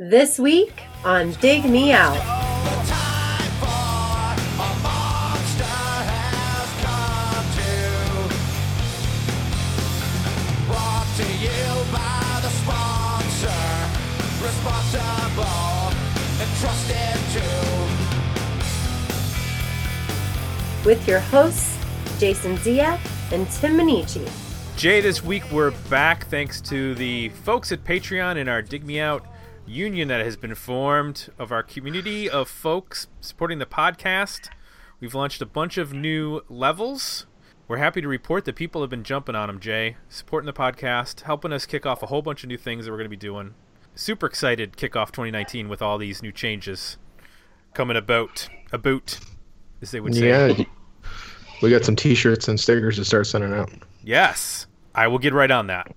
This week on Dig Me Out. With your hosts, Jason Ziak and Tim Minichi. Jay, this week we're back thanks to the folks at Patreon and our Dig Me Out union that has been formed of our community of folks supporting the podcast. We've launched a bunch of new levels. We're happy to report that people have been jumping on them, Jay, supporting the podcast, helping us kick off a whole bunch of new things that we're going to be doing. Super excited kick off 2019 with all these new changes coming about, about, as they would say. Yeah, we got some T-shirts and stickers to start sending out. Yes, I will get right on that.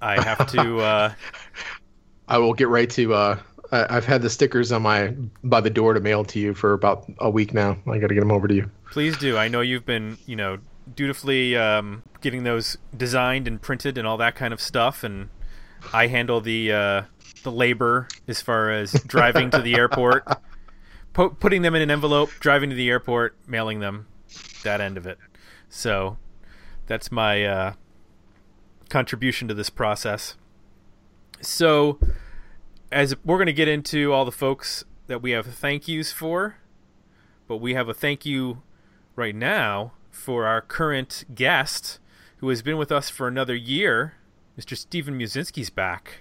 I have to. Uh, I will get right to. Uh, I, I've had the stickers on my by the door to mail to you for about a week now. I got to get them over to you. Please do. I know you've been, you know, dutifully um, getting those designed and printed and all that kind of stuff, and I handle the uh, the labor as far as driving to the airport, po- putting them in an envelope, driving to the airport, mailing them, that end of it. So that's my uh, contribution to this process. So, as we're going to get into all the folks that we have thank yous for, but we have a thank you right now for our current guest who has been with us for another year. Mr. Steven Musinski's back.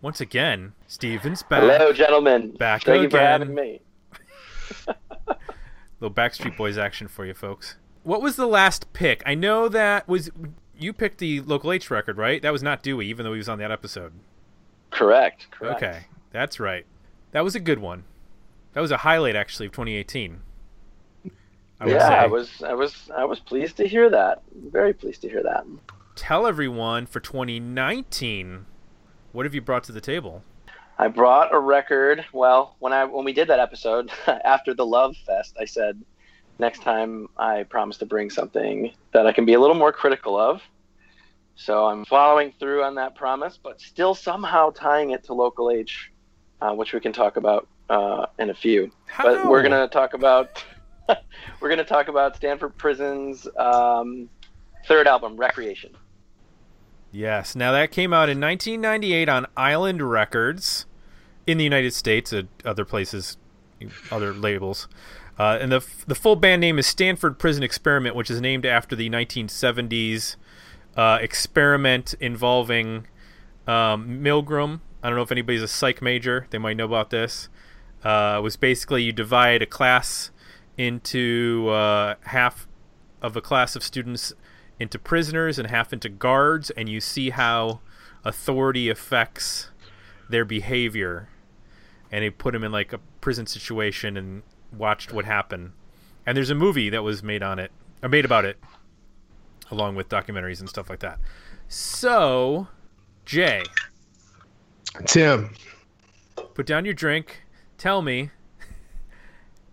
Once again, Steven's back. Hello, gentlemen. Back Thank you for having me. Little Backstreet Boys action for you folks. What was the last pick? I know that was you picked the Local H record, right? That was not Dewey, even though he was on that episode. Correct. Correct. Okay, that's right. That was a good one. That was a highlight actually of 2018. I yeah, say. I was, I was, I was pleased to hear that. Very pleased to hear that. Tell everyone for 2019, what have you brought to the table? I brought a record. Well, when I when we did that episode after the Love Fest, I said next time I promise to bring something that I can be a little more critical of. So I'm following through on that promise, but still somehow tying it to local H, uh, which we can talk about uh, in a few. But we're gonna talk about we're gonna talk about Stanford Prison's um, third album, Recreation. Yes. Now that came out in 1998 on Island Records in the United States, and other places, other labels. Uh, and the the full band name is Stanford Prison Experiment, which is named after the 1970s uh, experiment involving um, Milgram. I don't know if anybody's a psych major; they might know about this. Uh, was basically you divide a class into uh, half of a class of students into prisoners and half into guards, and you see how authority affects their behavior. And they put them in like a prison situation and watched what happened. And there's a movie that was made on it, or made about it, along with documentaries and stuff like that. So, Jay, Tim, put down your drink. Tell me,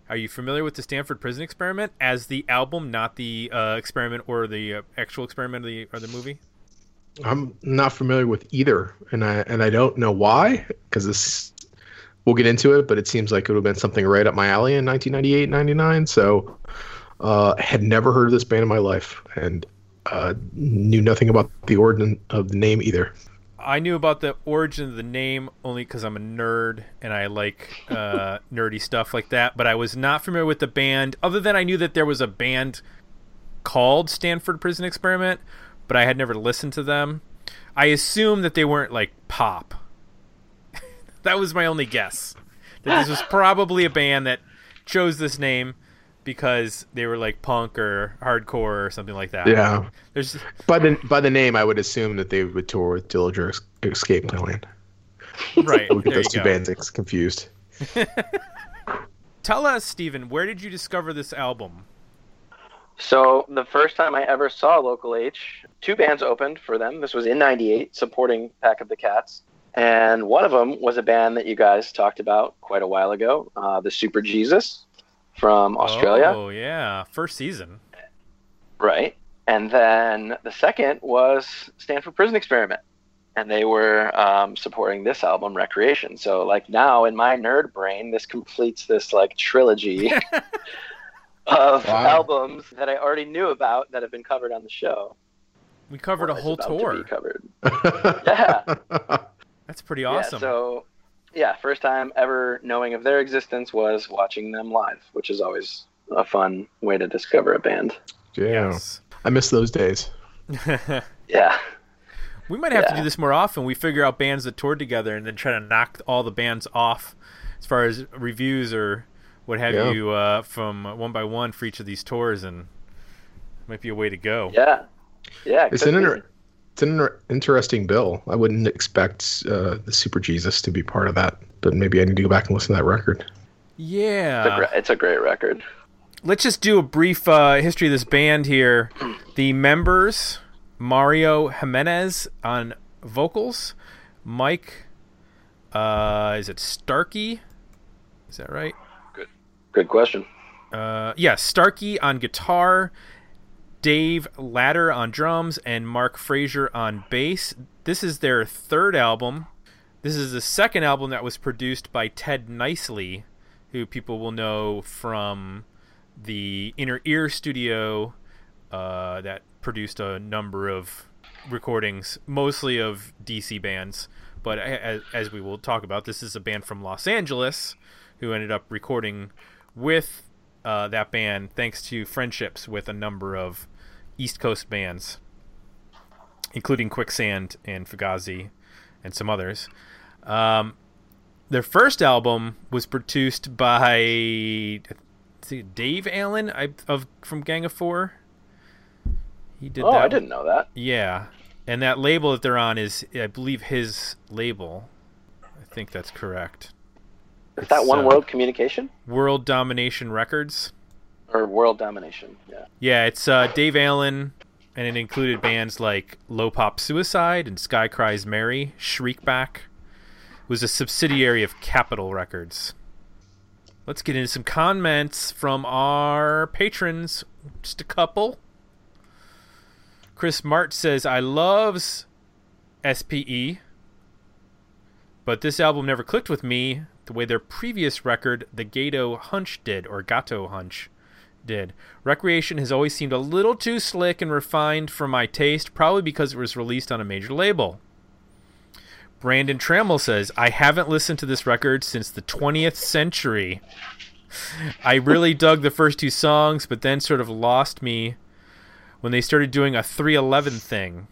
are you familiar with the Stanford Prison Experiment as the album, not the uh, experiment or the uh, actual experiment or the, or the movie? I'm not familiar with either, and I and I don't know why because this. We'll get into it, but it seems like it would have been something right up my alley in 1998, 99. So, uh, had never heard of this band in my life, and uh, knew nothing about the origin of the name either. I knew about the origin of the name only because I'm a nerd and I like uh, nerdy stuff like that. But I was not familiar with the band, other than I knew that there was a band called Stanford Prison Experiment, but I had never listened to them. I assumed that they weren't like pop. that was my only guess. That this was probably a band that chose this name because they were like punk or hardcore or something like that. Yeah, There's by the by the name, I would assume that they would tour with Dillinger Es- Escape Plan. right. We'll get there you those two go. bands confused. Tell us, Stephen, where did you discover this album? So the first time I ever saw Local H, two bands opened for them. This was in '98, supporting Pack Up the Cats, and one of them was a band that you guys talked about quite a while ago, uh, the Super Jesus from Australia, Oh, yeah. First season. right? And then the second was Stanford Prison Experiment, and they were um, supporting this album, Recreation. So like now in my nerd brain, this completes this like trilogy of Wow. albums that I already knew about that have been covered on the show. We covered a whole about to tour. be covered. Yeah. That's pretty awesome. Yeah, so yeah, first time ever knowing of their existence was watching them live, which is always a fun way to discover a band. yeah. yes. I miss those days. Yeah. we might have to do this more often. We figure out bands that toured together and then try to knock all the bands off as far as reviews or what have Yeah. you uh, from one by one for each of these tours, and might be a way to go. Yeah. Yeah. It's an be. inter- it's an interesting bill. I wouldn't expect uh, the Super Jesus to be part of that, but maybe I need to go back and listen to that record. It's a, Yeah. it's a great record. Let's just do a brief uh, history of this band here. The members Mario Jimenez on vocals, Mike, uh, is it Starkey? Is that right? Good question. Uh, yeah, Starkey on guitar, Dave Ladder on drums, and Mark Frazier on bass. This is their third album. This is the second album that was produced by Ted Niceley, who people will know from the Inner Ear Studio uh, that produced a number of recordings, mostly of DC bands. But as, as we will talk about, this is a band from Los Angeles who ended up recording with uh, that band thanks to friendships with a number of East Coast bands, including Quicksand and Fugazi and some others. Um, their first album was produced by Dave Allen I, of from Gang of Four. He did Oh, that. I didn't know that. Yeah, and that label that they're on is, I believe, his label. I think that's correct. Is that One uh, World Communication World Domination Records. Or World Domination? Yeah. Yeah, it's uh, Dave Allen, and it included bands like Low Pop Suicide and Sky Cries Mary. Shriekback was a subsidiary of Capitol Records. Let's get into some comments from our patrons. Just a couple. Chris Mart says, I loves SPE, but this album never clicked with me the way their previous record, The Gato Hunch, did, or Gato Hunch did. Recreation has always seemed a little too slick and refined for my taste, probably because it was released on a major label. Brandon Trammell says, I haven't listened to this record since the 20th century. I really dug the first two songs, but then sort of lost me when they started doing a 311 thing.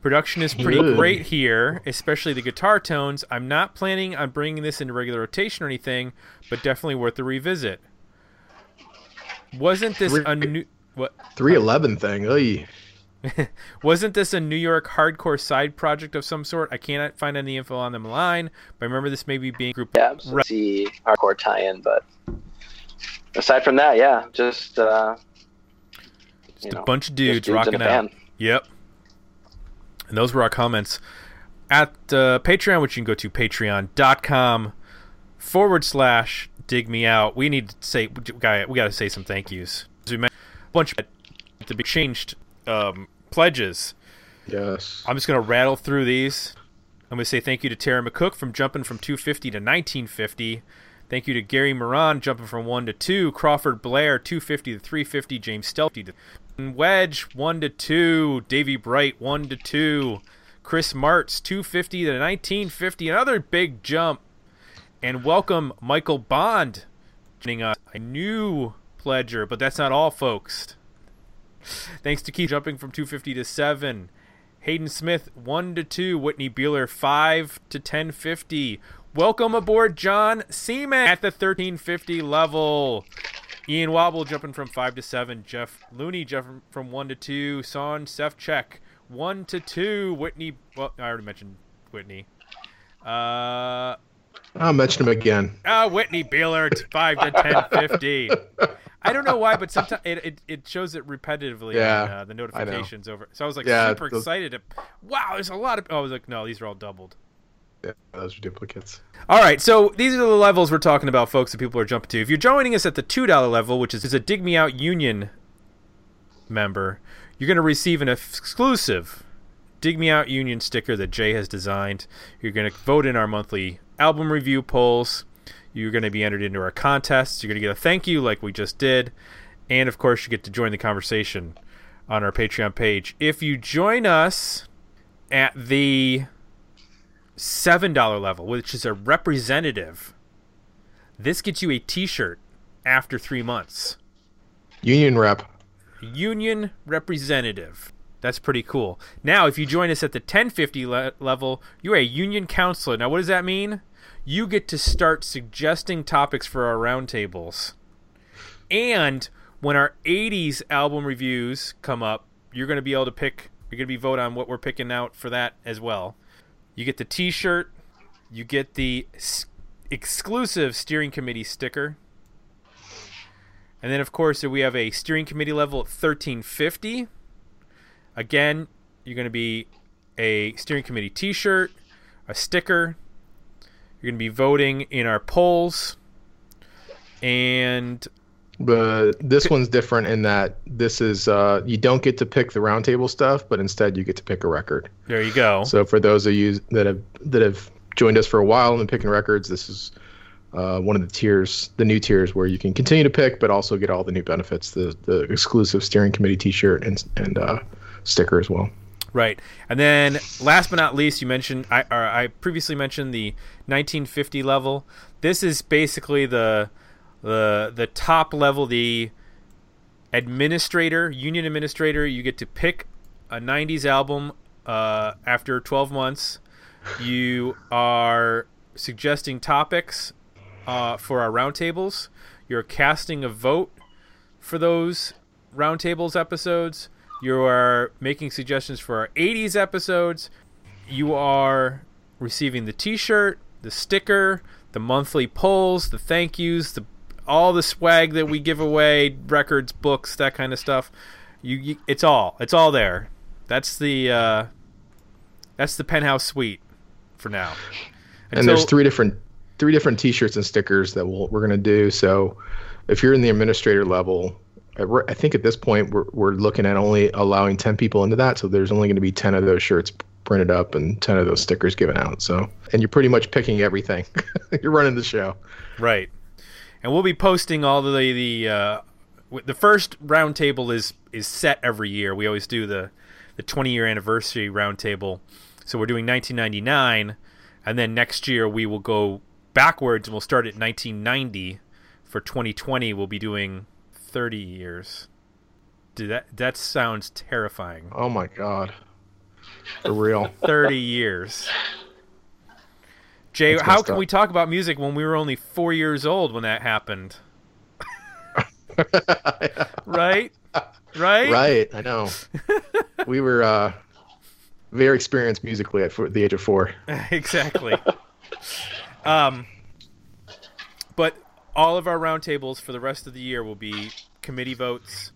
Production is pretty great here, especially the guitar tones. I'm not planning on bringing this into regular rotation or anything, but definitely worth a revisit. Wasn't this a new what? 311 thing. Oy. Wasn't this a New York hardcore side project of some sort? I cannot find any info on them online, but I remember this maybe being a group. Yeah, so see hardcore tie-in, but aside from that, yeah, just uh, Just a bunch of dudes, in rocking out. band. Yep. And those were our comments at uh, Patreon, which you can go to patreon.com forward slash dig me out. We need to say, we got we got to say some thank yous. We a bunch of the big changed um, pledges. Yes. I'm just going to rattle through these. I'm going to say thank you to Tara McCook from jumping from 250 to 1950. Thank you to Gary Moran jumping from 1 to 2. Crawford Blair 250 to 350. James Stelty to Wedge 1 to 2. Davy Bright 1 to 2. Chris Martz 250 to 1950. Another big jump. And welcome Michael Bond joining us. A new pledger, but that's not all, folks. Thanks to Keith jumping from 250 to 7. Hayden Smith 1 to 2. Whitney Beeler 5 to 1050. Welcome aboard John Seaman at the 1350 level. Ian Wobble jumping from 5 to 7. Jeff Looney jumping from 1 to 2. Son Sefchek 1 to 2. Whitney, well, I already mentioned Whitney. Uh, I'll mention him again. Ah, Whitney Beeler, five to ten fifty. I don't know why, but sometimes it, it, it shows it repetitively Yeah, on uh, the notifications over. So I was like Yeah, super those- excited. To, wow, there's a lot of. Oh, I was like, no, these are all doubled. Yeah, those are duplicates. All right, so these are the levels we're talking about, folks. That people are jumping to. If you're joining us at the two dollar level, which is, is a Dig Me Out Union member, you're going to receive an exclusive Dig Me Out Union sticker that Jay has designed. You're going to vote in our monthly album review polls. You're going to be entered into our contests. You're going to get a thank you like we just did. And of course, you get to join the conversation on our Patreon page. If you join us at the $7 level, which is a representative, this gets you a t shirt after three months. Union rep. Union representative. That's pretty cool. Now, if you join us at the 1050 le- level, you're a union counselor. Now, what does that mean? You get to start suggesting topics for our roundtables. And when our 80s album reviews come up, you're going to be able to pick, you're going to be vote on what we're picking out for that as well. You get the t shirt, you get the s- exclusive steering committee sticker. And then, of course, we have a steering committee level at 1350. Again, you're going to be a steering committee t shirt, a sticker. You're going to be voting in our polls. And But this one's different in that this is uh, you don't get to pick the roundtable stuff, but instead you get to pick a record. there you go. So for those of you that have that have joined us for a while and been picking records, this is uh, one of the tiers, the new tiers where you can continue to pick, but also get all the new benefits, the the exclusive steering committee T-shirt and and uh, sticker as well. Right, and then last but not least, you mentioned I I previously mentioned the 1950 level. This is basically the the the top level, the administrator, union administrator. You get to pick a 90s album uh, after 12 months. You are suggesting topics uh, for our roundtables. You're casting a vote for those roundtables episodes. You are making suggestions for our 80s episodes. You are receiving the T-shirt, the sticker, the monthly polls, the thank yous, the all the swag that we give away, records, books, that kind of stuff. You, you it's all it's all there. That's the uh, that's the penthouse suite for now. and there's three different three different T-shirts and stickers that we'll, we're gonna do. So if you're in the administrator level, I think at this point we're we're looking at only allowing ten people into that. So there's only going to be ten of those shirts printed up and ten of those stickers given out. So and you're pretty much picking everything. you're running the show. Right. And we'll be posting all the the uh, the first roundtable is is set every year. We always do the the 20 year anniversary roundtable. So we're doing 1999, and then next year we will go backwards and we'll start at 1990. For 2020, we'll be doing 30 years. Dude, that that sounds terrifying. Oh my god, for real. 30 years. Jay, That's how can up. we talk about music when we were only four years old when that happened? right? Right? right, I know. we were uh, very experienced musically at four, the age of four. exactly. um, but all of our roundtables for the rest of the year will be committee votes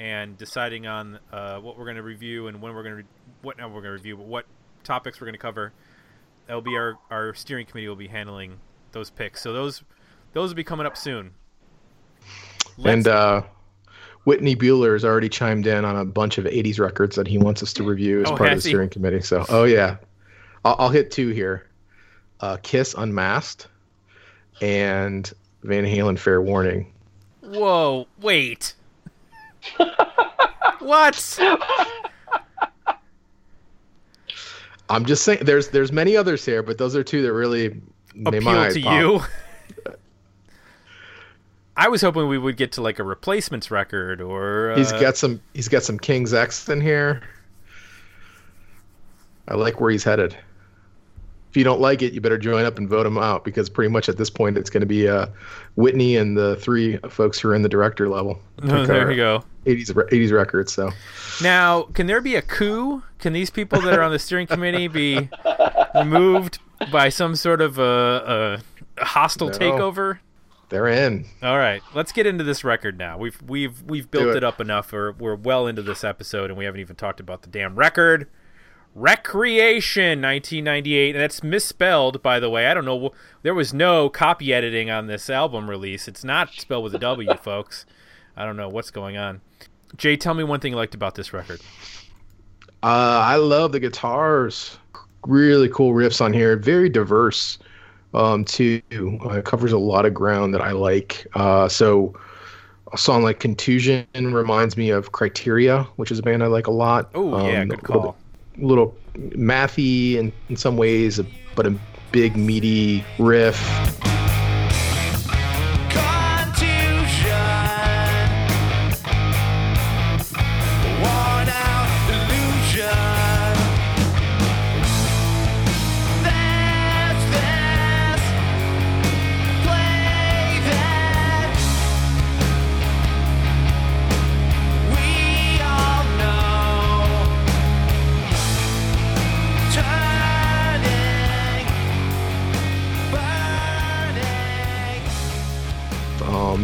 and deciding on uh, what we're going to review and when we're going to re- what not we're going to review, but what topics we're going to cover. That'll be our our steering committee will be handling those picks. So those those will be coming up soon. And uh, Whitney Beeler has already chimed in on a bunch of 80s records that he wants us to review as Oh, part of the he? steering committee. So, oh, yeah. I'll, I'll hit two here uh, Kiss Unmasked and Van Halen Fair Warning. Whoa! Wait. what? I'm just saying, there's there's many others here, but those are two that really made my appeal eyes to pop. you. I was hoping we would get to like a replacements record or uh, He's got some. He's got some King's X in here. I like where he's headed. If you don't like it, you better join up and vote him out because pretty much at this point it's going to be uh, Whitney and the three folks who are in the director level. Oh, there you go. 80s 80s records. So Now, can there be a coup? Can these people that are on the steering committee be removed by some sort of a, a hostile No. takeover? they're in. All right, let's get into this record now. We've we've we've built it. it. up enough. We're we're well into this episode, and we haven't even talked about the damn record. Recreation, 1998, and that's misspelled, by the way. I don't know. There was no copy editing on this album release. It's not spelled with a W, folks. I don't know what's going on. Jay, tell me one thing you liked about this record. Uh, I love the guitars. Really cool riffs on here. Very diverse, um, too. Uh, covers a lot of ground that I like. Uh, so a song like Contusion reminds me of Criteria, which is a band I like a lot. Oh yeah, Um, good a little call. Little mathy in, in some ways, but a big meaty riff.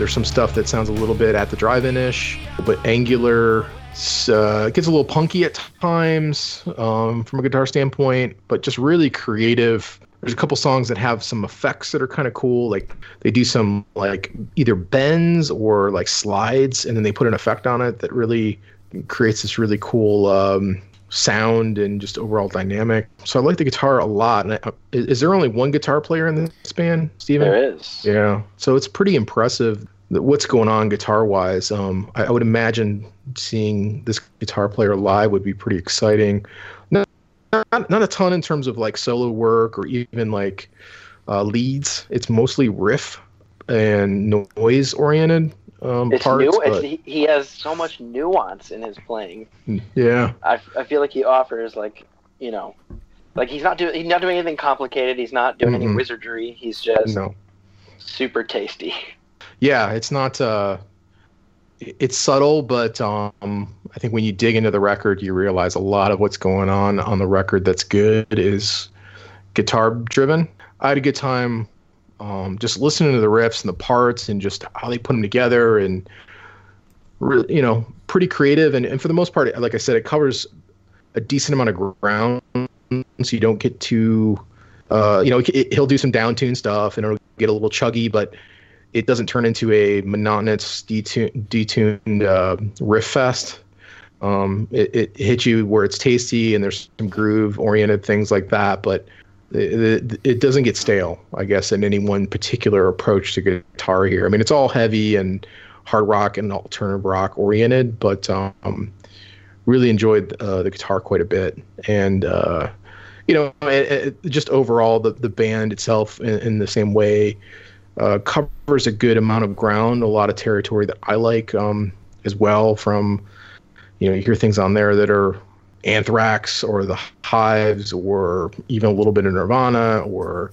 There's some stuff that sounds a little bit at the drive-in ish, but angular. Uh, it gets a little punky at times um, from a guitar standpoint, but just really creative. There's a couple songs that have some effects that are kind of cool. Like they do some like either bends or like slides, and then they put an effect on it that really creates this really cool um, sound and just overall dynamic. So I like the guitar a lot. And I, is, is there only one guitar player in this band, Steven? There is. Yeah, so it's pretty impressive what's going on guitar wise. Um, I, I would imagine seeing this guitar player live would be pretty exciting. Not, not, not a ton in terms of like solo work or even like uh, leads. It's mostly riff and noise oriented um, It's parts. new. But- he, he has so much nuance in his playing. yeah, I, I feel like he offers like you know, like he's not doing he's not doing anything complicated. He's not doing any Mhm. wizardry. He's just no, super tasty. yeah, it's not. Uh, it's subtle, but um, I think when you dig into the record, you realize a lot of what's going on on the record that's good is guitar driven. I had a good time um, just listening to the riffs and the parts and just how they put them together and really, you know, pretty creative. And, and for the most part, like I said, it covers a decent amount of ground, so you don't get too, uh, you know, it, he'll do some downtune stuff and it'll get a little chuggy, but it doesn't turn into a monotonous, detun- detuned uh, riff fest. Um, it, it hits you where it's tasty and there's some groove oriented things like that, but it, it, doesn't get stale, I guess, in any one particular approach to guitar here. I mean, it's all heavy and hard rock and alternative rock oriented, but um, really enjoyed uh, the guitar quite a bit. And, uh, you know, it, just overall, the, the band itself, in, in the same way, uh, covers a good amount of ground, a lot of territory that I like um, as well. From, you know, you hear things on there that are Anthrax or the Hives or even a little bit of Nirvana or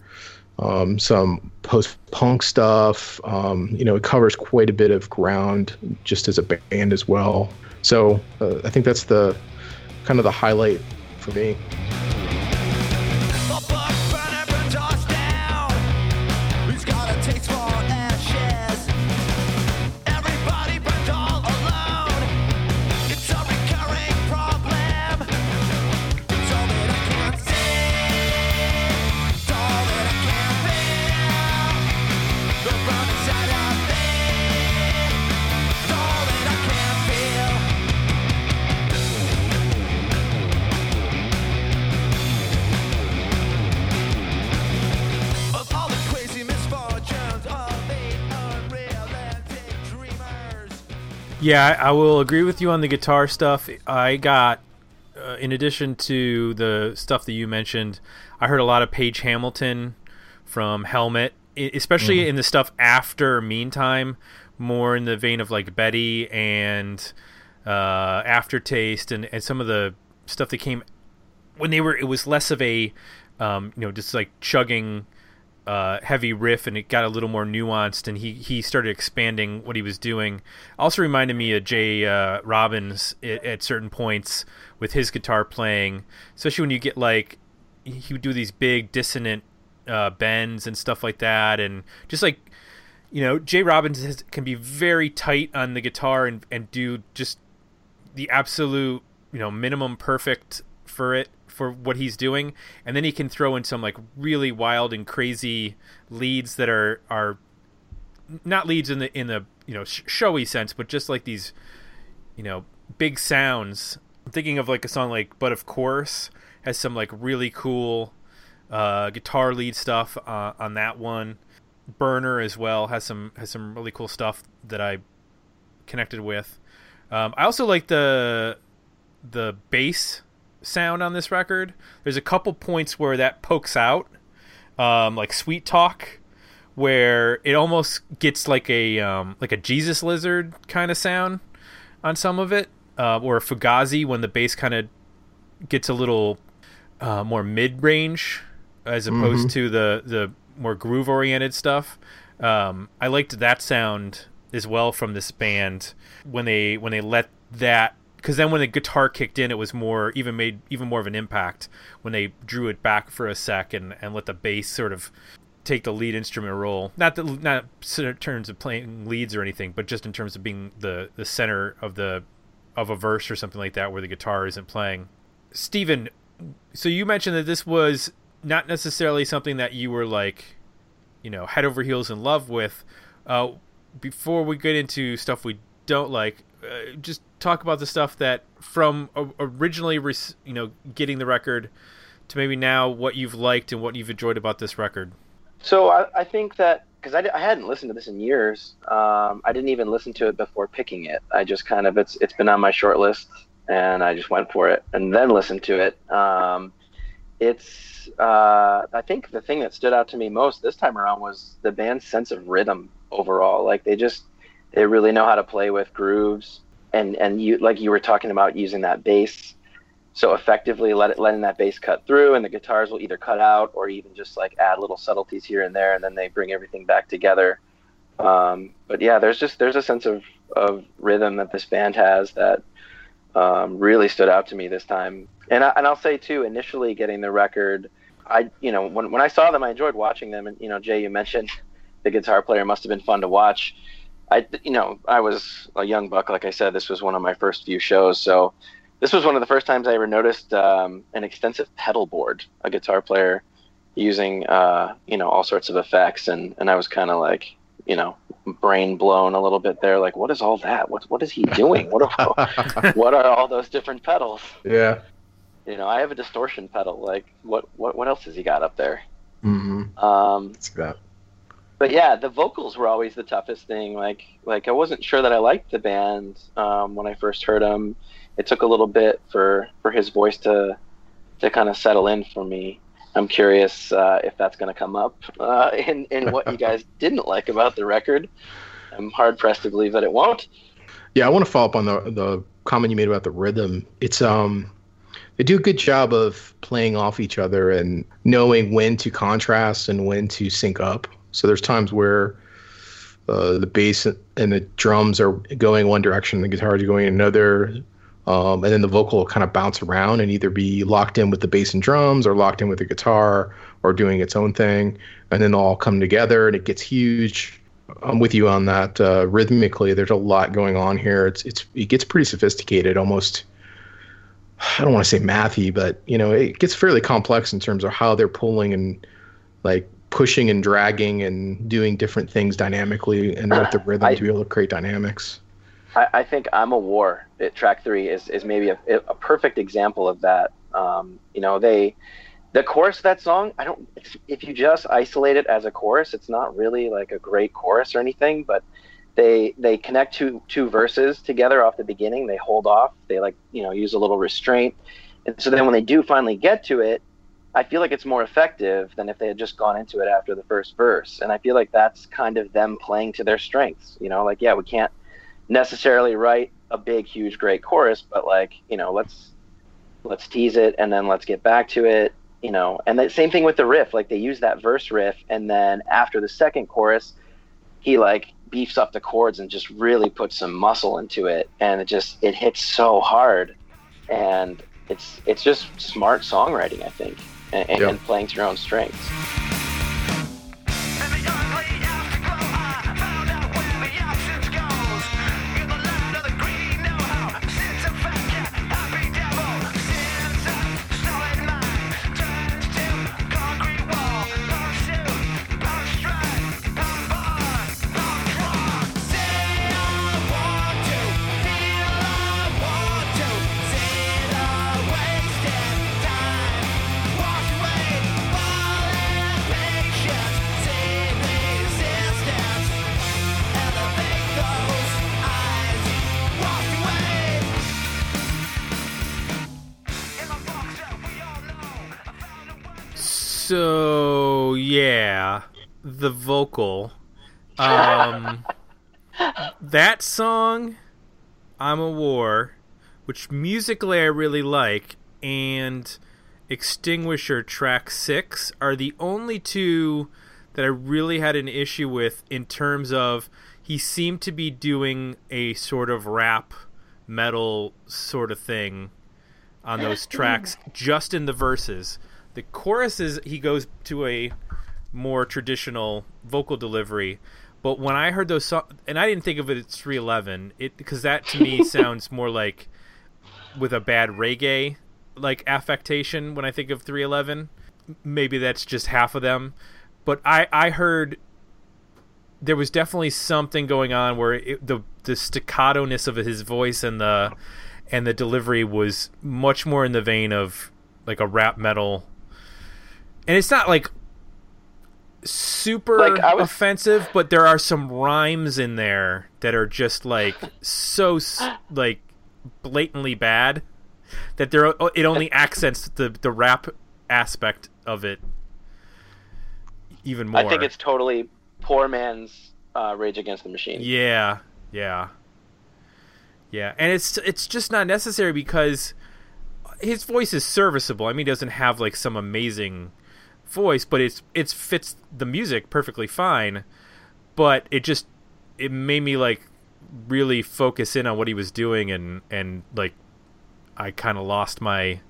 um, some post punk stuff. Um, you know, it covers quite a bit of ground just as a band as well. So uh, I think that's the kind of the highlight for me. Yeah, I will agree with you on the guitar stuff. I got, uh, in addition to the stuff that you mentioned, I heard a lot of Page Hamilton from Helmet, especially in the stuff after Meantime, more in the vein of like Betty and uh, Aftertaste and, and some of the stuff that came when they were. It was less of a, um, you know, just like chugging uh, heavy riff and it got a little more nuanced and he, he started expanding what he was doing. Also reminded me of jay uh, robbins at, at certain points with his guitar playing especially when you get like he would do these big dissonant uh, bends and stuff like that. And just like you know jay robbins has, can be very tight on the guitar and, and do just the absolute you know minimum perfect for it for what he's doing and then he can throw in some like really wild and crazy leads that are are not leads in the in the you know sh- showy sense but just like these you know big sounds I'm thinking of like a song like "But of Course" has some like really cool uh, guitar lead stuff uh, on that one. Burner as well has some has some really cool stuff that I connected with. Um, I also like the the bass sound on this record. There's a couple points where that pokes out, um, like "Sweet Talk," where it almost gets like a um, like a Jesus Lizard kind of sound on some of it, uh, or a Fugazi when the bass kind of gets a little uh, more mid range as opposed to the the more groove oriented stuff. Um, I liked that sound as well from this band when they when they let that because then when the guitar kicked in, it was more even made even more of an impact when they drew it back for a sec and, and let the bass sort of take the lead instrument role. Not the not in terms of playing leads or anything, but just in terms of being the the center of the of a verse or something like that where the guitar isn't playing. Steven, so you mentioned that this was not necessarily something that you were like, you know, head over heels in love with. Uh, before we get into stuff we don't like, uh, just talk about the stuff that from originally, you know, getting the record to maybe now what you've liked and what you've enjoyed about this record. So I, I think that because I, I hadn't listened to this in years, um, I didn't even listen to it before picking it. I just kind of it's it's been on my short list, and I just went for it and then listened to it. Um, it's uh, I think the thing that stood out to me most this time around was the band's sense of rhythm overall. Like they just they really know how to play with grooves, and and you like you were talking about using that bass so effectively let it, letting that bass cut through and the guitars will either cut out or even just like add little subtleties here and there and then they bring everything back together. Um, but yeah there's just there's a sense of, of rhythm that this band has that um, really stood out to me this time. And, I, and i'll say too initially getting the record i you know when, when i saw them i enjoyed watching them. And you know jay you mentioned the guitar player must have been fun to watch i you know i was a young buck like i said this was one of my first few shows so this was one of the first times I ever noticed um, an extensive pedal board, a guitar player using, uh, you know, all sorts of effects, and and I was kind of like, you know, brain blown a little bit there. Like, what is all that? What what is he doing? What are what are all those different pedals? yeah. You know, I have a distortion pedal. Like, what what what else has he got up there? Mm-hmm. Um, that. But yeah, the vocals were always the toughest thing. Like like I wasn't sure that I liked the band um, when I first heard him. It took a little bit for for his voice to to kind of settle in for me. I'm curious uh, if that's going to come up uh, in in what you guys didn't like about the record. I'm hard pressed to believe that it won't. Yeah, I want to follow up on the the comment you made about the rhythm. It's um they do a good job of playing off each other and knowing when to contrast and when to sync up. So there's times where uh, the bass and the drums are going one direction, the guitars are going another, um, and then the vocal will kind of bounce around and either be locked in with the bass and drums or locked in with the guitar or doing its own thing, and then all come together and it gets huge. I'm with you on that. Uh, rhythmically, there's a lot going on here. It's it's it gets pretty sophisticated, almost. I don't want to say mathy, but you know, it gets fairly complex in terms of how they're pulling and like pushing and dragging and doing different things dynamically and with the rhythm I- to be able to create dynamics. I, I think I'm a War. It, track three is, is maybe a, a perfect example of that. Um, you know, they the chorus of that song. I don't. If, if you just isolate it as a chorus, it's not really like a great chorus or anything. But they they connect two two verses together off the beginning. They hold off. They like you know use a little restraint, and so then when they do finally get to it, I feel like it's more effective than if they had just gone into it after the first verse. And I feel like that's kind of them playing to their strengths. You know, like yeah, we can't necessarily write a big huge great chorus but like you know let's let's tease it and then let's get back to it you know and the same thing with the riff like they use that verse riff and then after the second chorus he like beefs up the chords and just really puts some muscle into it and it just it hits so hard and it's it's just smart songwriting i think and, and, Yeah. playing to your own strengths So yeah, the vocal. Um, that song, "I'm a War," which musically I really like, and "Extinguisher" track six are the only two that I really had an issue with in terms of he seemed to be doing a sort of rap metal sort of thing on those tracks just in the verses. The choruses he goes to a more traditional vocal delivery, but when I heard those songs, and I didn't think of it as 311, it because that to me sounds more like with a bad reggae like affectation when I think of 311. Maybe that's just half of them, but I I heard there was definitely something going on where it, the the staccato ness of his voice and the and the delivery was much more in the vein of like a rap metal and it's not like super Like, was- offensive but there are some rhymes in there that are just like so like blatantly bad that there it only accents the the rap aspect of it even more I think it's totally poor man's uh, Rage Against the Machine. yeah, yeah, yeah, and it's it's just not necessary because his voice is serviceable. I mean, he doesn't have like some amazing voice, but it's it's fits the music perfectly fine. But it just it made me like really focus in on what he was doing, and and like I kind of lost my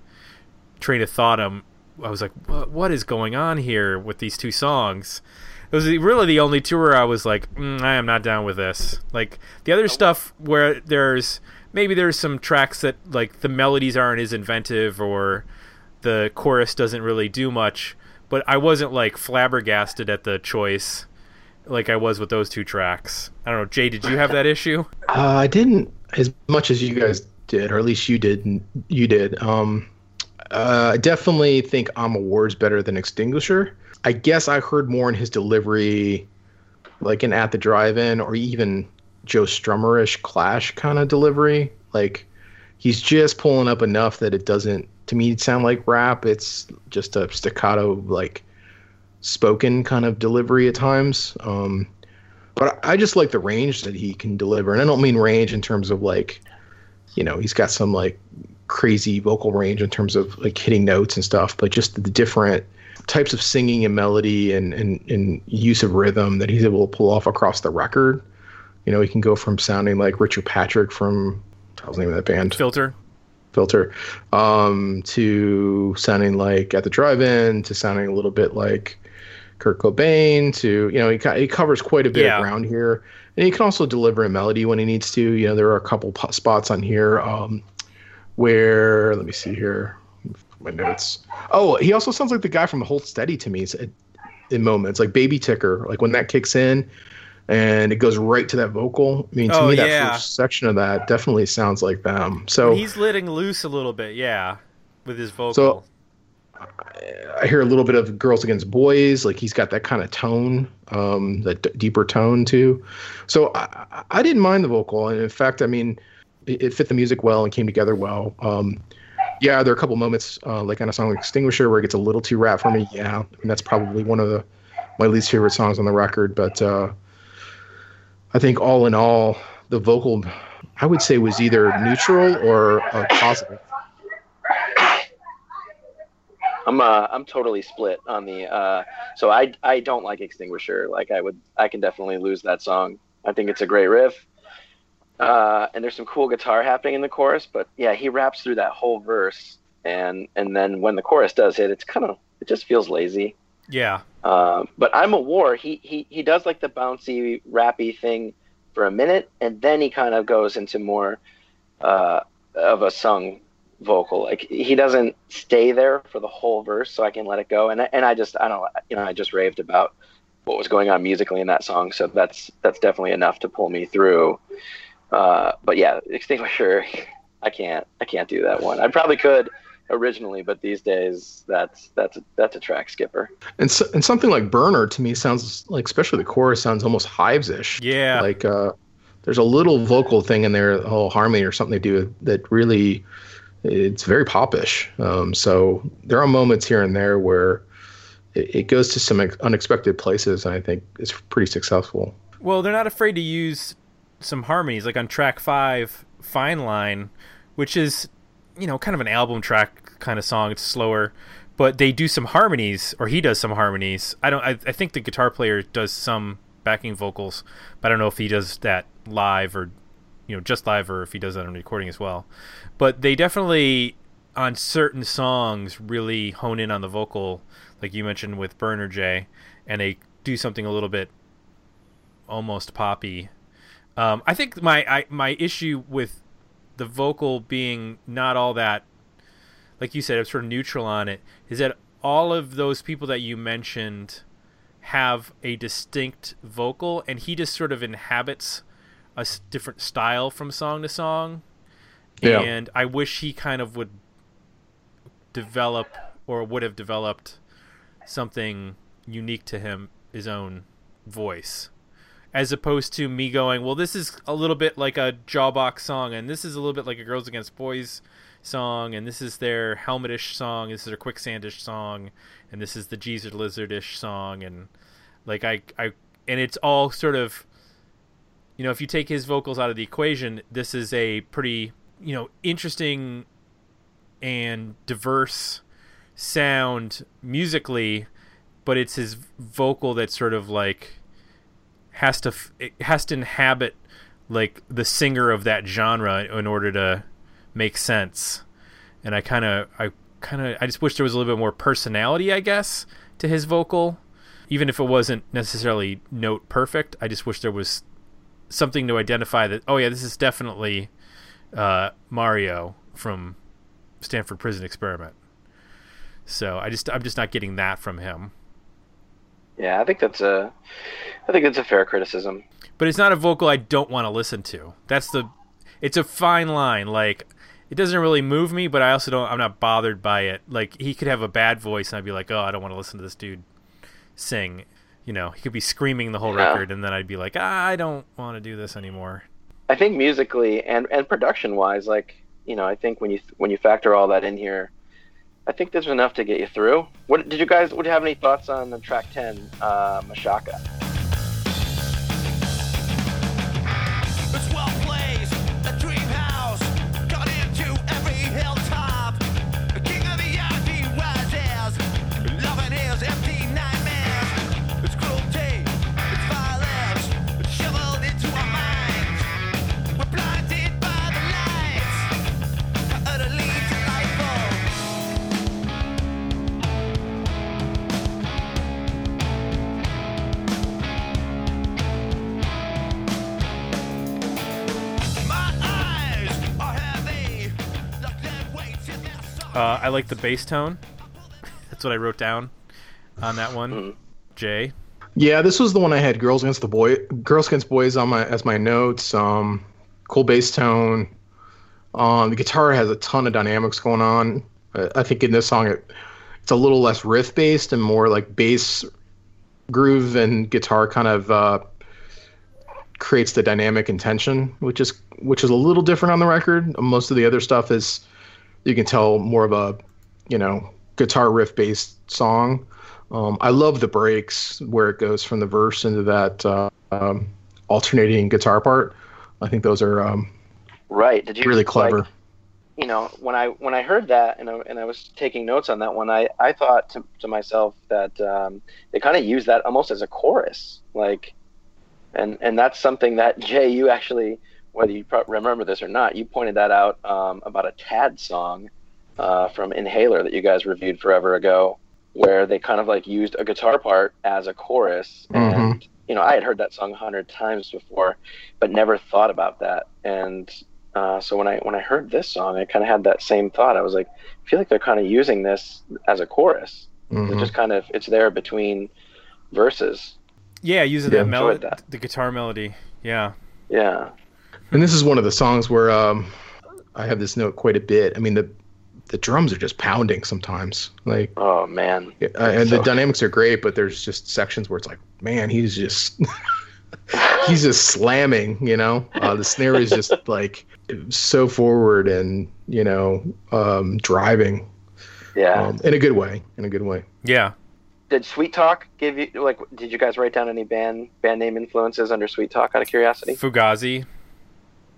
train of thought. Um, I was like, what, what is going on here with these two songs? It was really the only tour I was like, mm, I am not down with this. Like the other stuff where there's maybe there's some tracks that like the melodies aren't as inventive or the chorus doesn't really do much, but I wasn't like flabbergasted at the choice like I was with those two tracks. I don't know, Jay, did you have that issue? Uh, I didn't as much as you guys did, or at least you did. You did. Um, uh, I definitely think I'm a War's better than Extinguisher. I guess I heard more in his delivery, like in At the Drive-In, or even Joe Strummerish Clash kind of delivery. Like he's just pulling up enough that it doesn't, to me, sound like rap. It's just a staccato, like spoken kind of delivery at times. Um, but I just like the range that he can deliver, and I don't mean range in terms of like, you know, he's got some like crazy vocal range in terms of like hitting notes and stuff, but just the different types of singing and melody and, and, and use of rhythm that he's able to pull off across the record. You know, he can go from sounding like Richard Patrick from how's the name of that band? Filter. Filter, um, to sounding like at the drive-in, to sounding a little bit like Kurt Cobain, to you know, he, he covers quite a bit Yeah. of ground here, and he can also deliver a melody when he needs to. You know, there are a couple po- spots on here um, where let me see here, my notes. Oh, he also sounds like the guy from Hold Steady to me s- in moments, like Baby Ticker, like when that kicks in. And it goes right to that vocal. I mean, to Oh, me, that yeah. first section of that definitely sounds like them. So He's letting loose a little bit, yeah, with his vocal. So- I hear a little bit of Girls Against Boys. Like he's got that kind of tone, um, that d- deeper tone too. So I, I- didn't mind the vocal, and in fact, I mean, it, it fit the music well and came together well. Um, yeah, there are a couple moments, uh, like on a song like Extinguisher, where it gets a little too rap for me. Yeah, and that's probably one of the my least favorite songs on the record. But uh, I think all in all, the vocal, I would say, was either neutral or uh, positive. I'm uh, I'm totally split on the uh, so I I don't like Extinguisher. Like I would I can definitely lose that song. I think it's a great riff. Uh, and there's some cool guitar happening in the chorus, but yeah, he raps through that whole verse and and then when the chorus does hit, it's kind of it just feels lazy. Yeah, Um, but I'm a war. He he he does like the bouncy rappy thing for a minute, and then he kind of goes into more uh, of a sung vocal. Like he doesn't stay there for the whole verse, so I can let it go. And I, and I just I don't you know I just raved about what was going on musically in that song, so that's that's definitely enough to pull me through. Uh, but yeah, Extinguisher, I can't I can't do that one. I probably could originally, but these days that's that's a, that's a track skipper. And so, and something like Burner to me sounds like, especially the chorus sounds almost hives-ish. yeah. Like uh, there's a little vocal thing in there, a whole harmony or something they do that really, it's very popish. Um, so there are moments here and there where it, it goes to some ex- unexpected places, and I think it's pretty successful. Well, they're not afraid to use some harmonies, like on track five, "Fine Line," which is, you know, kind of an album track kind of song. It's slower, but they do some harmonies, or he does some harmonies. I don't. I, I think the guitar player does some backing vocals, but I don't know if he does that live or, you know, just live, or if he does that on recording as well. But they definitely, on certain songs, really hone in on the vocal, like you mentioned with Burner J, and they do something a little bit almost poppy. Um, I think my I, my issue with the vocal being not all that, like you said, I'm sort of neutral on it, is that all of those people that you mentioned have a distinct vocal, and he just sort of inhabits a different style from song to song. Yeah. And I wish he kind of would develop or would have developed something unique to him, his own voice, as opposed to me going, well, this is a little bit like a Jawbox song, and this is a little bit like a Girls Against Boys song, and this is their Helmetish song, this is their Quicksandish song, and this is the Jesus Lizardish song, and like I, I, and it's all sort of, you know, if you take his vocals out of the equation, this is a pretty, you know, interesting and diverse sound musically, but it's his vocal that sort of like has to it has to inhabit like the singer of that genre in order to make sense. And I kind of I kind of I just wish there was a little bit more personality, I guess, to his vocal, even if it wasn't necessarily note perfect. I just wish there was something to identify that. Oh yeah, this is definitely uh, Mario from Stanford Prison Experiment. So I just I'm just not getting that from him. Yeah, I think that's a, I think that's a fair criticism. But it's not a vocal I don't want to listen to. That's the it's a fine line. Like it doesn't really move me, but I also don't I'm not bothered by it. Like he could have a bad voice and I'd be like, "Oh, I don't want to listen to this dude sing." You know, he could be screaming the whole Yeah. record and then I'd be like, ah, "I don't want to do this anymore." I think musically and and production wise, like you know, I think when you when you factor all that in here, I think there's enough to get you through. What did you guys? Would you have any thoughts on the track ten, uh, Mashaka? I like the bass tone. That's what I wrote down on that one. Mhm. Jay. Yeah, this was the one I had Girls Against the Boy, Girls Against Boys on my as my notes. Um, cool bass tone. Um, the guitar has a ton of dynamics going on. I, I think in this song it, it's a little less riff based and more like bass groove and guitar kind of uh, creates the dynamic and tension, which is which is a little different on the record. Most of the other stuff is you can tell more of a you know guitar riff based song. Um, I love the breaks where it goes from the verse into that uh, um, alternating guitar part. I think those are um, Right? Did you really like, clever. you know, when I when I heard that and I, and I was taking notes on that one, I, I thought to, to myself that um, they kind of use that almost as a chorus, like, and and that's something that Jay, you actually, whether you pro- remember this or not, you pointed that out um, about a Tad song uh, from Inhaler that you guys reviewed forever ago, where they kind of like used a guitar part as a chorus, and you know, I had heard that song a hundred times before, but never thought about that, and uh, so when I when I heard this song, I kind of had that same thought. I was like, I feel like they're kind of using this as a chorus. Mhm. It just kind of it's there between verses. Yeah, using Yeah, that melody, the guitar melody. Yeah. Yeah, And this is one of the songs where um, I have this note quite a bit. I mean the the drums are just pounding sometimes. Like Oh man. uh, and the dynamics are great, but there's just sections where it's like, man, he's just he's just slamming. You know, uh, the snare is just like so forward and you know um, driving Yeah. um, in a good way. In a good way. Yeah. did Sweet Talk give you like? Did you guys write down any band band name influences under Sweet Talk out of curiosity? Fugazi.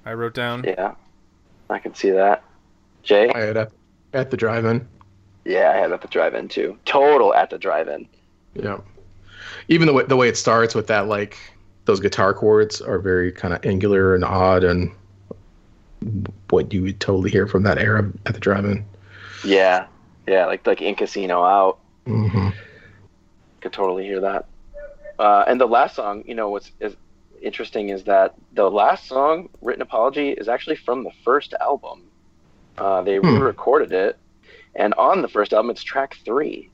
I wrote down. Yeah, I can see that. Jay, I had at, at the drive-in. yeah, I had at the drive-in too. Total at the drive-in. Yeah. Even the way the way it starts with that like those guitar chords are very kind of angular and odd and what you would totally hear from that era at the drive-in. Yeah, yeah, like like in Casino Out. Mm-hmm. Could totally hear that. Uh, and the last song, you know, what's is interesting is that the last song, "Written Apology," is actually from the first album. Uh, they Hmm. re-recorded it, and on the first album, it's track three.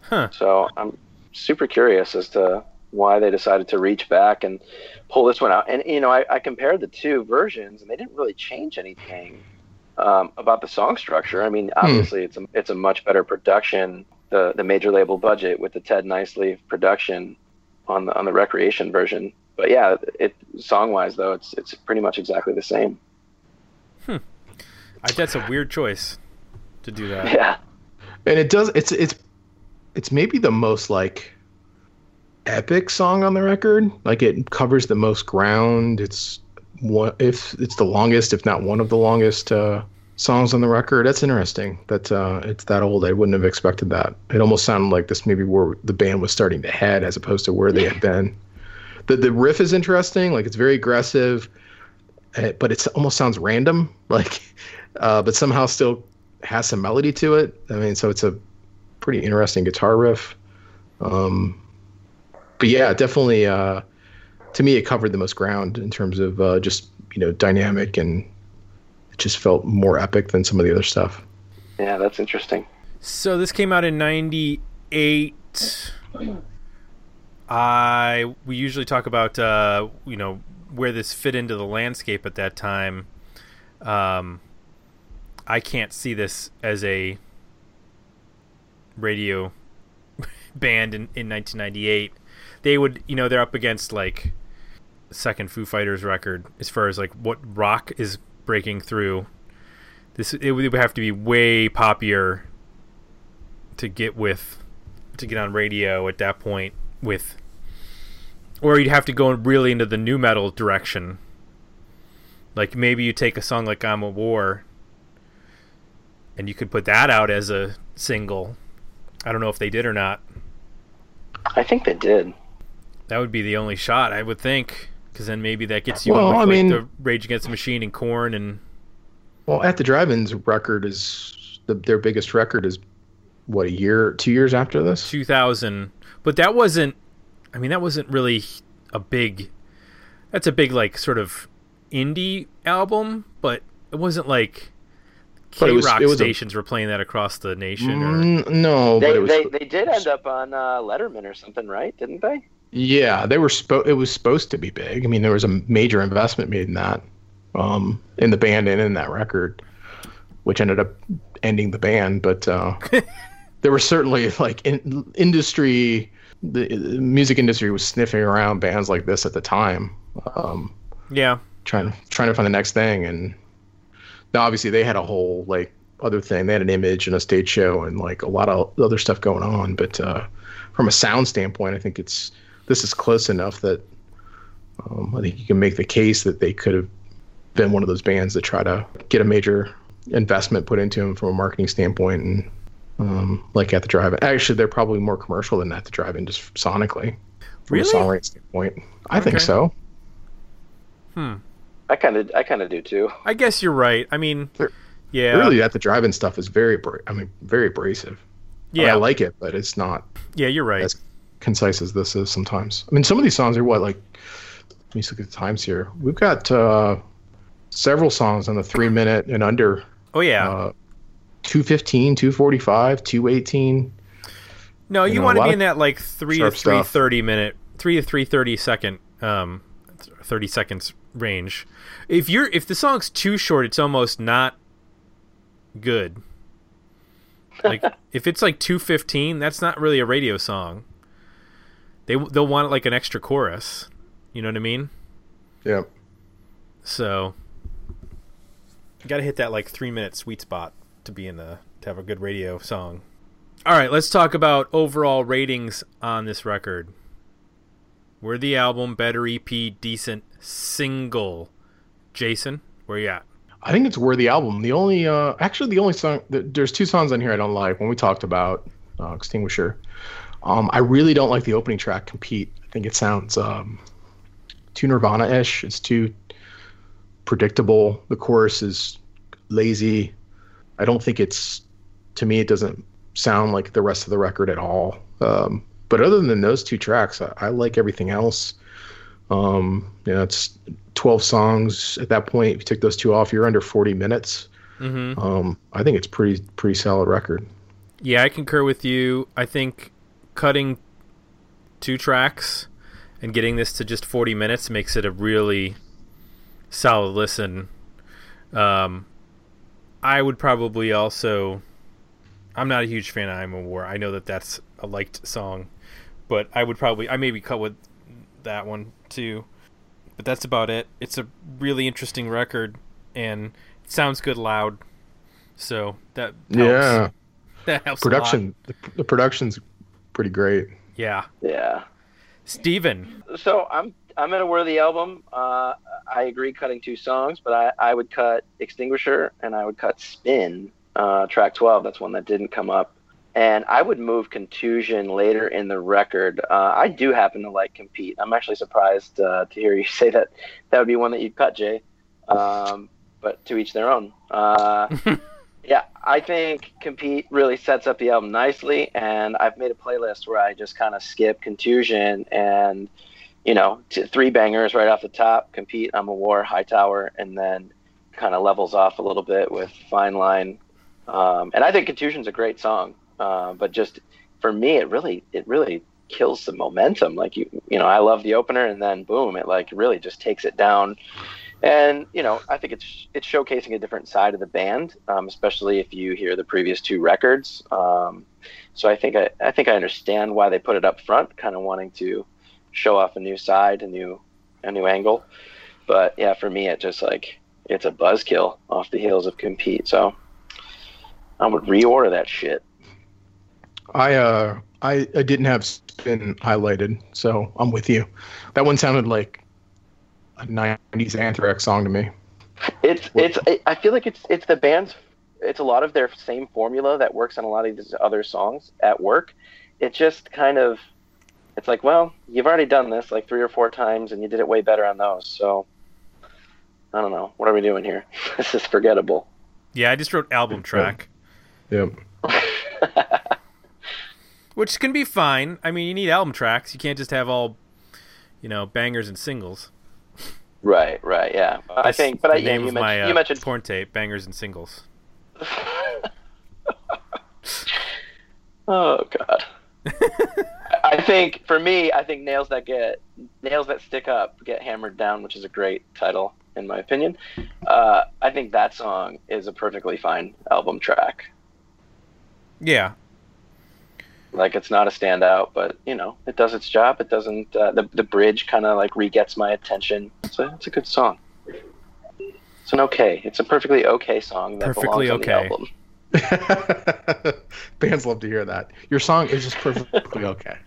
Huh. So I'm super curious as to why they decided to reach back and pull this one out. And you know, I, I compared the two versions, and they didn't really change anything um, about the song structure. I mean, obviously, it's a it's a much better production. The the major label budget with the Ted Niceley production on the on the Wrecreation version. But yeah, it song wise though, it's it's pretty much exactly the same. I, that's a weird choice to do that. Yeah, And it does it's it's it's maybe the most like epic song on the record. Like it covers the most ground. It's one if it's the longest, if not one of the longest uh songs on the record. That's interesting. That uh it's that old. I wouldn't have expected that. It almost sounded like this maybe where the band was starting to head as opposed to where they had been. The the riff is interesting, like it's very aggressive, eh, but it almost sounds random, like uh but somehow still has some melody to it. I mean, so it's a pretty interesting guitar riff. Um, but yeah, definitely. Uh, to me, it covered the most ground in terms of uh, just you know dynamic and just felt more epic than some of the other stuff. yeah, that's interesting. So this came out in '98. I we usually talk about uh, you know where this fit into the landscape at that time. Um, I can't see this as a radio band in, in 1998. They would, you know, they're up against like second Foo Fighters record as far as like what rock is breaking through. This it would have to be way poppier to get with to get on radio at that point with or you'd have to go really into the nu metal direction. Like maybe you take a song like I'm a War and you could put that out as a single. I don't know if they did or not. I think they did. That would be the only shot, I would think, because then maybe that gets you Well, with I like, mean- the Rage Against the Machine and Korn and Well, at the drive-ins record is the, their biggest record is what a year, two years after this. 2000. But that wasn't. I mean, that wasn't really a big. That's a big like sort of indie album, but it wasn't like K it was- rock it was a- stations were playing that across the nation. Or, Mm, no, but They, it was they they did end up on uh, Letterman or something, right? Didn't they? Yeah, they were spo- it was supposed to be big. I mean, there was a major investment made in that, um, in the band and in that record, which ended up ending the band. But uh, there were certainly like in, industry, the, the music industry was sniffing around bands like this at the time, um, yeah, trying trying to find the next thing. And now, obviously, they had a whole like other thing. They had an image and a stage show and like a lot of other stuff going on. But uh, from a sound standpoint, I think it's this is close enough that um, I think you can make the case that they could have been one of those bands that try to get a major investment put into them from a marketing standpoint and um, like at the drive-in. Actually, they're probably more commercial than at the drive-in, just sonically. From Really? a songwriting standpoint, I think Okay. so. I kind of I kind of do too. I guess you're right. I mean, They're- yeah, Really, at the drive-in stuff is very, abra- I mean, very abrasive. yeah, I like it, but it's not yeah. You're right. as concise as this is sometimes. I mean, some of these songs are what like. Let me just look at the times here. We've got uh, several songs on the three minute and under. Oh yeah. Uh, 215, 245, 218. no, you, you know, want to be in that like three to sharp three stuff. thirty minute, three to three thirty second, um, thirty seconds range. If you're if the song's too short, it's almost not good. Like if it's like two fifteen, that's not really a radio song. They they'll want like an extra chorus. You know what I mean? Yeah. So you got to hit that like three minute sweet spot to be in the to have a good radio song. All right, let's talk about overall ratings on this record. Worthy album, better EP, decent single. Jason, where you at? I think it's worthy album. The only, uh, actually, the only song, there's two songs on here I don't like. When we talked about uh, Extinguisher, um, I really don't like the opening track, Compete. I think it sounds um, too Nirvana ish. It's too predictable. The chorus is lazy. I don't think it's, to me, it doesn't sound like the rest of the record at all. Um, but other than those two tracks, I, I like everything else. Um, you know, it's 12 songs at that point. If you take those two off, you're under 40 minutes. Mm-hmm. Um, I think it's pretty pretty solid record. Yeah, I concur with you. I think cutting two tracks and getting this to just 40 minutes makes it a really solid listen. Um, I would probably also. I'm not a huge fan of I'm a War. I know that that's a liked song, but I would probably. I maybe cut with that one too. But that's about it. It's a really interesting record and it sounds good loud. So that helps. Yeah, that helps. production the, the production's pretty great. Yeah. Yeah. Steven. So I'm I'm in a worthy album. Uh, I agree cutting two songs, but I, I would cut Extinguisher and I would cut Spin, uh, track 12. That's one that didn't come up. And I would move Contusion later in the record. Uh, I do happen to like Compete. I'm actually surprised uh, to hear you say that that would be one that you'd cut, Jay. Um, but to each their own. Yeah, I think Compete really sets up the album nicely, and I've made a playlist where I just kind of skip Contusion and, you know, t- three bangers right off the top. Compete, I'm a War, High Tower, and then kind of levels off a little bit with Fine Line. Um, and I think Contusion's a great song, uh, but just for me, it really, it really kills the momentum. Like you, you know, I love the opener, and then boom, it like really just takes it down and you know i think it's it's showcasing a different side of the band um, especially if you hear the previous two records. Um, so i think I, I think i understand why they put it up front kind of wanting to show off a new side a new a new angle. But yeah for me it just like it's a buzzkill off the heels of compete. So i would reorder that shit. I uh I, I didn't have spin highlighted, so I'm with you. That one sounded like a '90s Anthrax song to me. It's it's I feel like it's it's the band's it's a lot of their same formula that works on a lot of these other songs at work. It just kind of it's like, well, you've already done this like three or four times and you did it way better on those. So I don't know. What are we doing here? this is forgettable. Yeah, I just wrote album track, Yep. which can be fine. I mean, you need album tracks. You can't just have all, you know, bangers and singles. Right, right, yeah. I think, but I, yeah, you, mentioned, my uh, you mentioned porn tape, bangers and singles. Oh God. I think for me, I think nails that get nails that stick up get hammered down, which is a great title in my opinion. Uh, I think that song is a perfectly fine album track. Yeah, Like it's not a standout, but you know it does its job. It doesn't. Uh, the the bridge kind of like re gets my attention. It's a it's a good song. It's an okay. It's a perfectly okay song that Perfectly belongs on okay. the album. Bands love to hear that. Your song is just perfectly okay.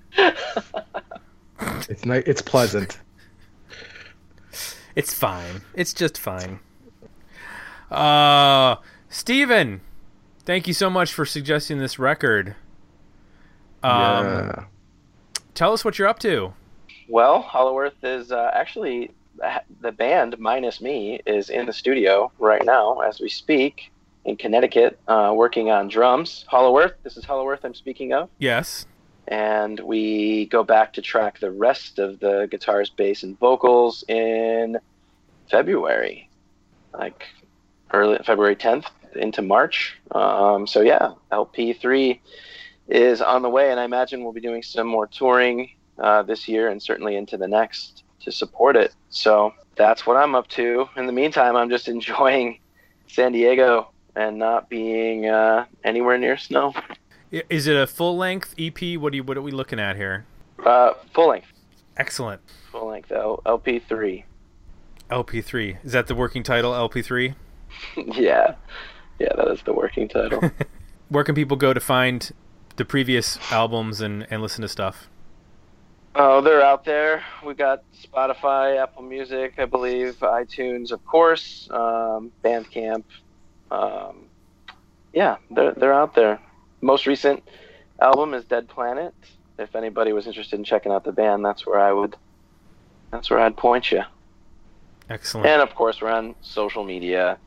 It's nice. It's pleasant. it's fine. It's just fine. Uh, Steven, thank you so much for suggesting this record. Um, yeah. Tell us what you're up to. Well, Hollow Earth is uh, actually the band minus me is in the studio right now as we speak in Connecticut, uh, working on drums. Hollow Earth. This is Hollow Earth I'm speaking of, Yes. and we go back to track the rest of the guitars, bass, and vocals in February, like early February 10th into March. Um, so yeah, LP3 is on the way, and I imagine we'll be doing some more touring uh, this year and certainly into the next to support it. So that's what I'm up to. In the meantime, I'm just enjoying San Diego and not being uh, anywhere near snow. Is it a full length EP? What do you, what are we looking at here? Uh, full length, Excellent. full length L- LP3. LP3. Is that the working title? LP3. yeah, yeah, that is the working title. Where can people go to find the previous albums and and listen to stuff? Oh, they're out there. We got Spotify, Apple Music, I believe, iTunes, of course, um, Bandcamp. Um, yeah, they're they're out there. Most recent album is Dead Planet. If anybody was interested in checking out the band, that's where I would. That's where I'd point you. Excellent. And of course, we're on social media.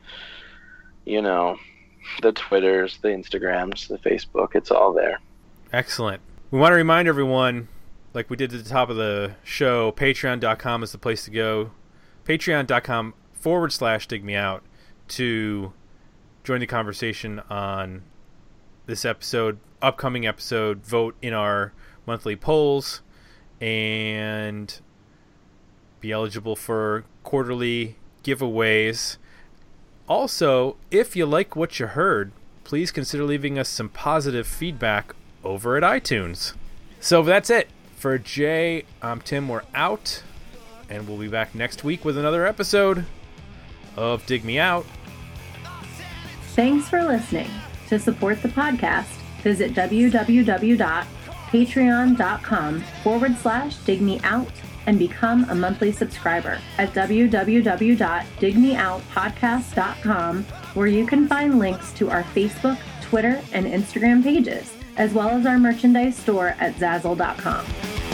You know, the Twitters, the Instagrams, the Facebook. It's all there. Excellent. We want to remind everyone, like we did at the top of the show, patreon.com is the place to go. Patreon.com forward slash dig me out to join the conversation on this episode, upcoming episode, vote in our monthly polls, and be eligible for quarterly giveaways. Also, if you like what you heard, please consider leaving us some positive feedback over at iTunes. So that's it. For Jay, I'm Tim. We're out. And we'll be back next week with another episode of Dig Me Out. Thanks for listening. To support the podcast, visit www.patreon.com forward slash dig me out and become a monthly subscriber at www.digmeoutpodcast.com, where you can find links to our Facebook, Twitter, and Instagram pages, as well as our merchandise store at zazzle.com.